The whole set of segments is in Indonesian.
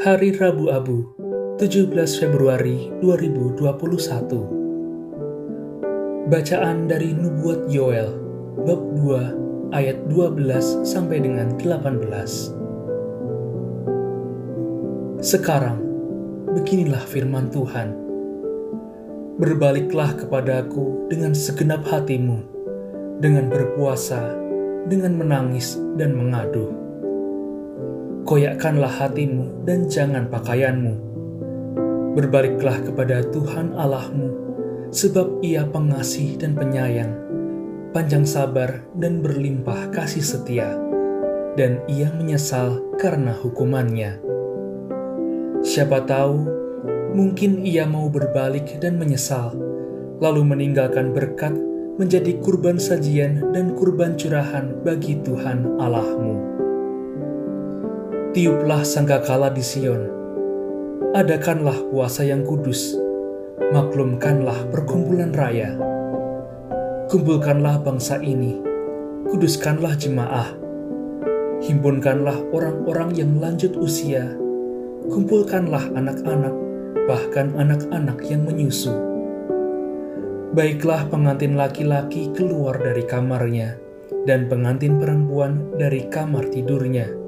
Hari Rabu Abu, 17 Februari 2021. Bacaan dari Nubuat Yoel, bab 2 ayat 12 sampai dengan 18. Sekarang, beginilah firman Tuhan. Berbaliklah kepadaku dengan segenap hatimu, dengan berpuasa, dengan menangis dan mengadu koyakkanlah hatimu dan jangan pakaianmu. Berbaliklah kepada Tuhan Allahmu, sebab ia pengasih dan penyayang, panjang sabar dan berlimpah kasih setia, dan ia menyesal karena hukumannya. Siapa tahu, mungkin ia mau berbalik dan menyesal, lalu meninggalkan berkat menjadi kurban sajian dan kurban curahan bagi Tuhan Allahmu tiuplah sangkakala di Sion. Adakanlah puasa yang kudus, maklumkanlah perkumpulan raya. Kumpulkanlah bangsa ini, kuduskanlah jemaah. Himpunkanlah orang-orang yang lanjut usia, kumpulkanlah anak-anak, bahkan anak-anak yang menyusu. Baiklah pengantin laki-laki keluar dari kamarnya, dan pengantin perempuan dari kamar tidurnya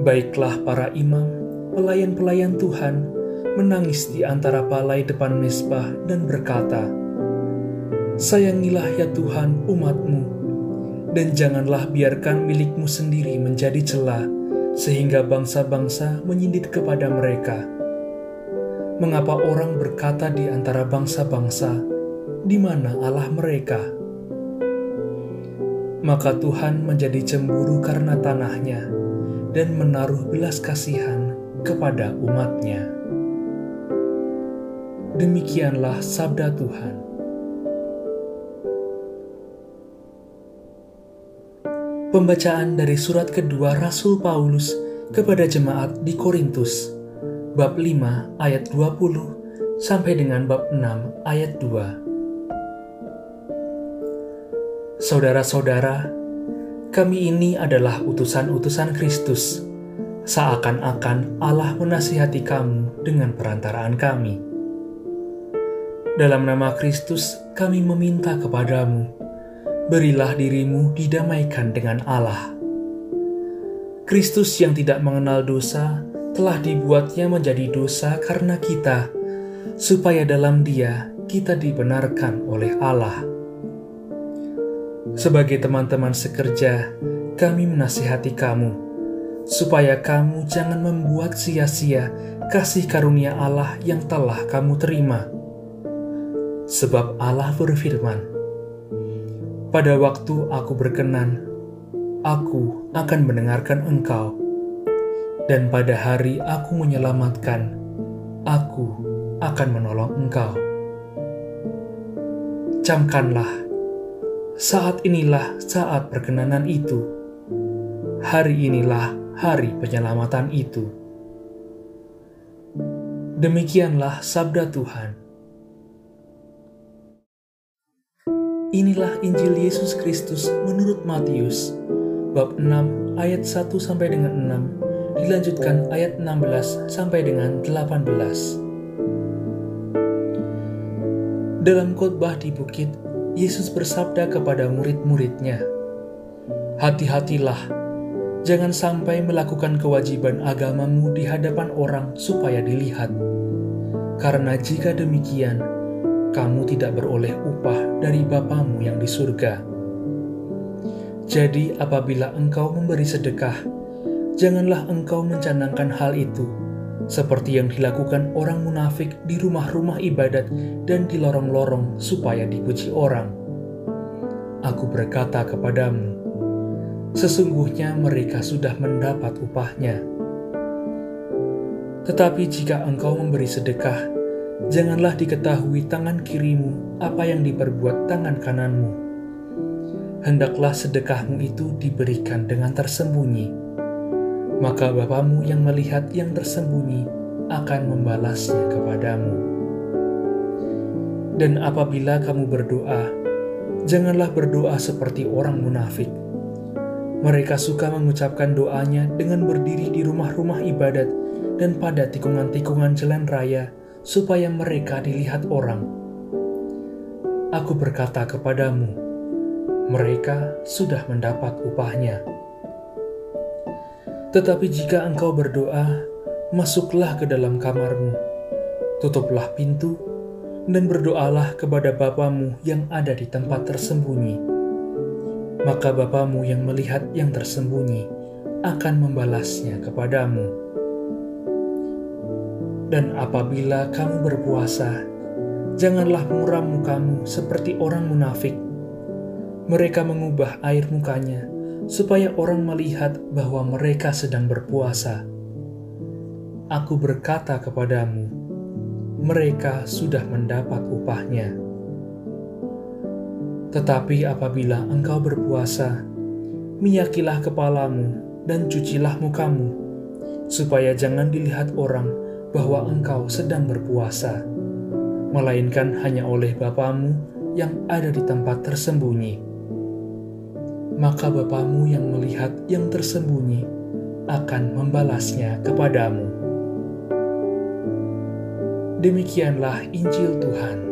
Baiklah para imam, pelayan-pelayan Tuhan, menangis di antara palai depan mesbah dan berkata, Sayangilah ya Tuhan umatmu, dan janganlah biarkan milikmu sendiri menjadi celah, sehingga bangsa-bangsa menyindit kepada mereka. Mengapa orang berkata di antara bangsa-bangsa, di mana Allah mereka? Maka Tuhan menjadi cemburu karena tanahnya, dan menaruh belas kasihan kepada umatnya. Demikianlah sabda Tuhan. Pembacaan dari surat kedua Rasul Paulus kepada jemaat di Korintus, bab 5 ayat 20 sampai dengan bab 6 ayat 2. Saudara-saudara, kami ini adalah utusan-utusan Kristus, seakan-akan Allah menasihati kamu dengan perantaraan kami. Dalam nama Kristus, kami meminta kepadamu, berilah dirimu didamaikan dengan Allah. Kristus yang tidak mengenal dosa telah dibuatnya menjadi dosa karena kita, supaya dalam Dia kita dibenarkan oleh Allah. Sebagai teman-teman sekerja, kami menasihati kamu, supaya kamu jangan membuat sia-sia kasih karunia Allah yang telah kamu terima. Sebab Allah berfirman, "Pada waktu Aku berkenan, Aku akan mendengarkan engkau, dan pada hari Aku menyelamatkan, Aku akan menolong engkau." Camkanlah saat inilah saat perkenanan itu. Hari inilah hari penyelamatan itu. Demikianlah sabda Tuhan. Inilah Injil Yesus Kristus menurut Matius bab 6 ayat 1 sampai dengan 6 dilanjutkan ayat 16 sampai dengan 18. Dalam khotbah di bukit Yesus bersabda kepada murid-muridnya, "Hati-hatilah, jangan sampai melakukan kewajiban agamamu di hadapan orang supaya dilihat, karena jika demikian, kamu tidak beroleh upah dari Bapamu yang di surga. Jadi, apabila engkau memberi sedekah, janganlah engkau mencanangkan hal itu." Seperti yang dilakukan orang munafik di rumah-rumah ibadat dan di lorong-lorong supaya dipuji orang. Aku berkata kepadamu, sesungguhnya mereka sudah mendapat upahnya. Tetapi jika engkau memberi sedekah, janganlah diketahui tangan kirimu apa yang diperbuat tangan kananmu. Hendaklah sedekahmu itu diberikan dengan tersembunyi maka Bapamu yang melihat yang tersembunyi akan membalasnya kepadamu. Dan apabila kamu berdoa, janganlah berdoa seperti orang munafik. Mereka suka mengucapkan doanya dengan berdiri di rumah-rumah ibadat dan pada tikungan-tikungan jalan raya, supaya mereka dilihat orang. Aku berkata kepadamu, mereka sudah mendapat upahnya. Tetapi jika engkau berdoa, masuklah ke dalam kamarmu, tutuplah pintu, dan berdoalah kepada Bapamu yang ada di tempat tersembunyi. Maka Bapamu yang melihat yang tersembunyi akan membalasnya kepadamu. Dan apabila kamu berpuasa, janganlah muram mukamu seperti orang munafik. Mereka mengubah air mukanya supaya orang melihat bahwa mereka sedang berpuasa. Aku berkata kepadamu, mereka sudah mendapat upahnya. Tetapi apabila engkau berpuasa, minyakilah kepalamu dan cucilah mukamu, supaya jangan dilihat orang bahwa engkau sedang berpuasa, melainkan hanya oleh Bapamu yang ada di tempat tersembunyi maka Bapamu yang melihat yang tersembunyi akan membalasnya kepadamu. Demikianlah Injil Tuhan.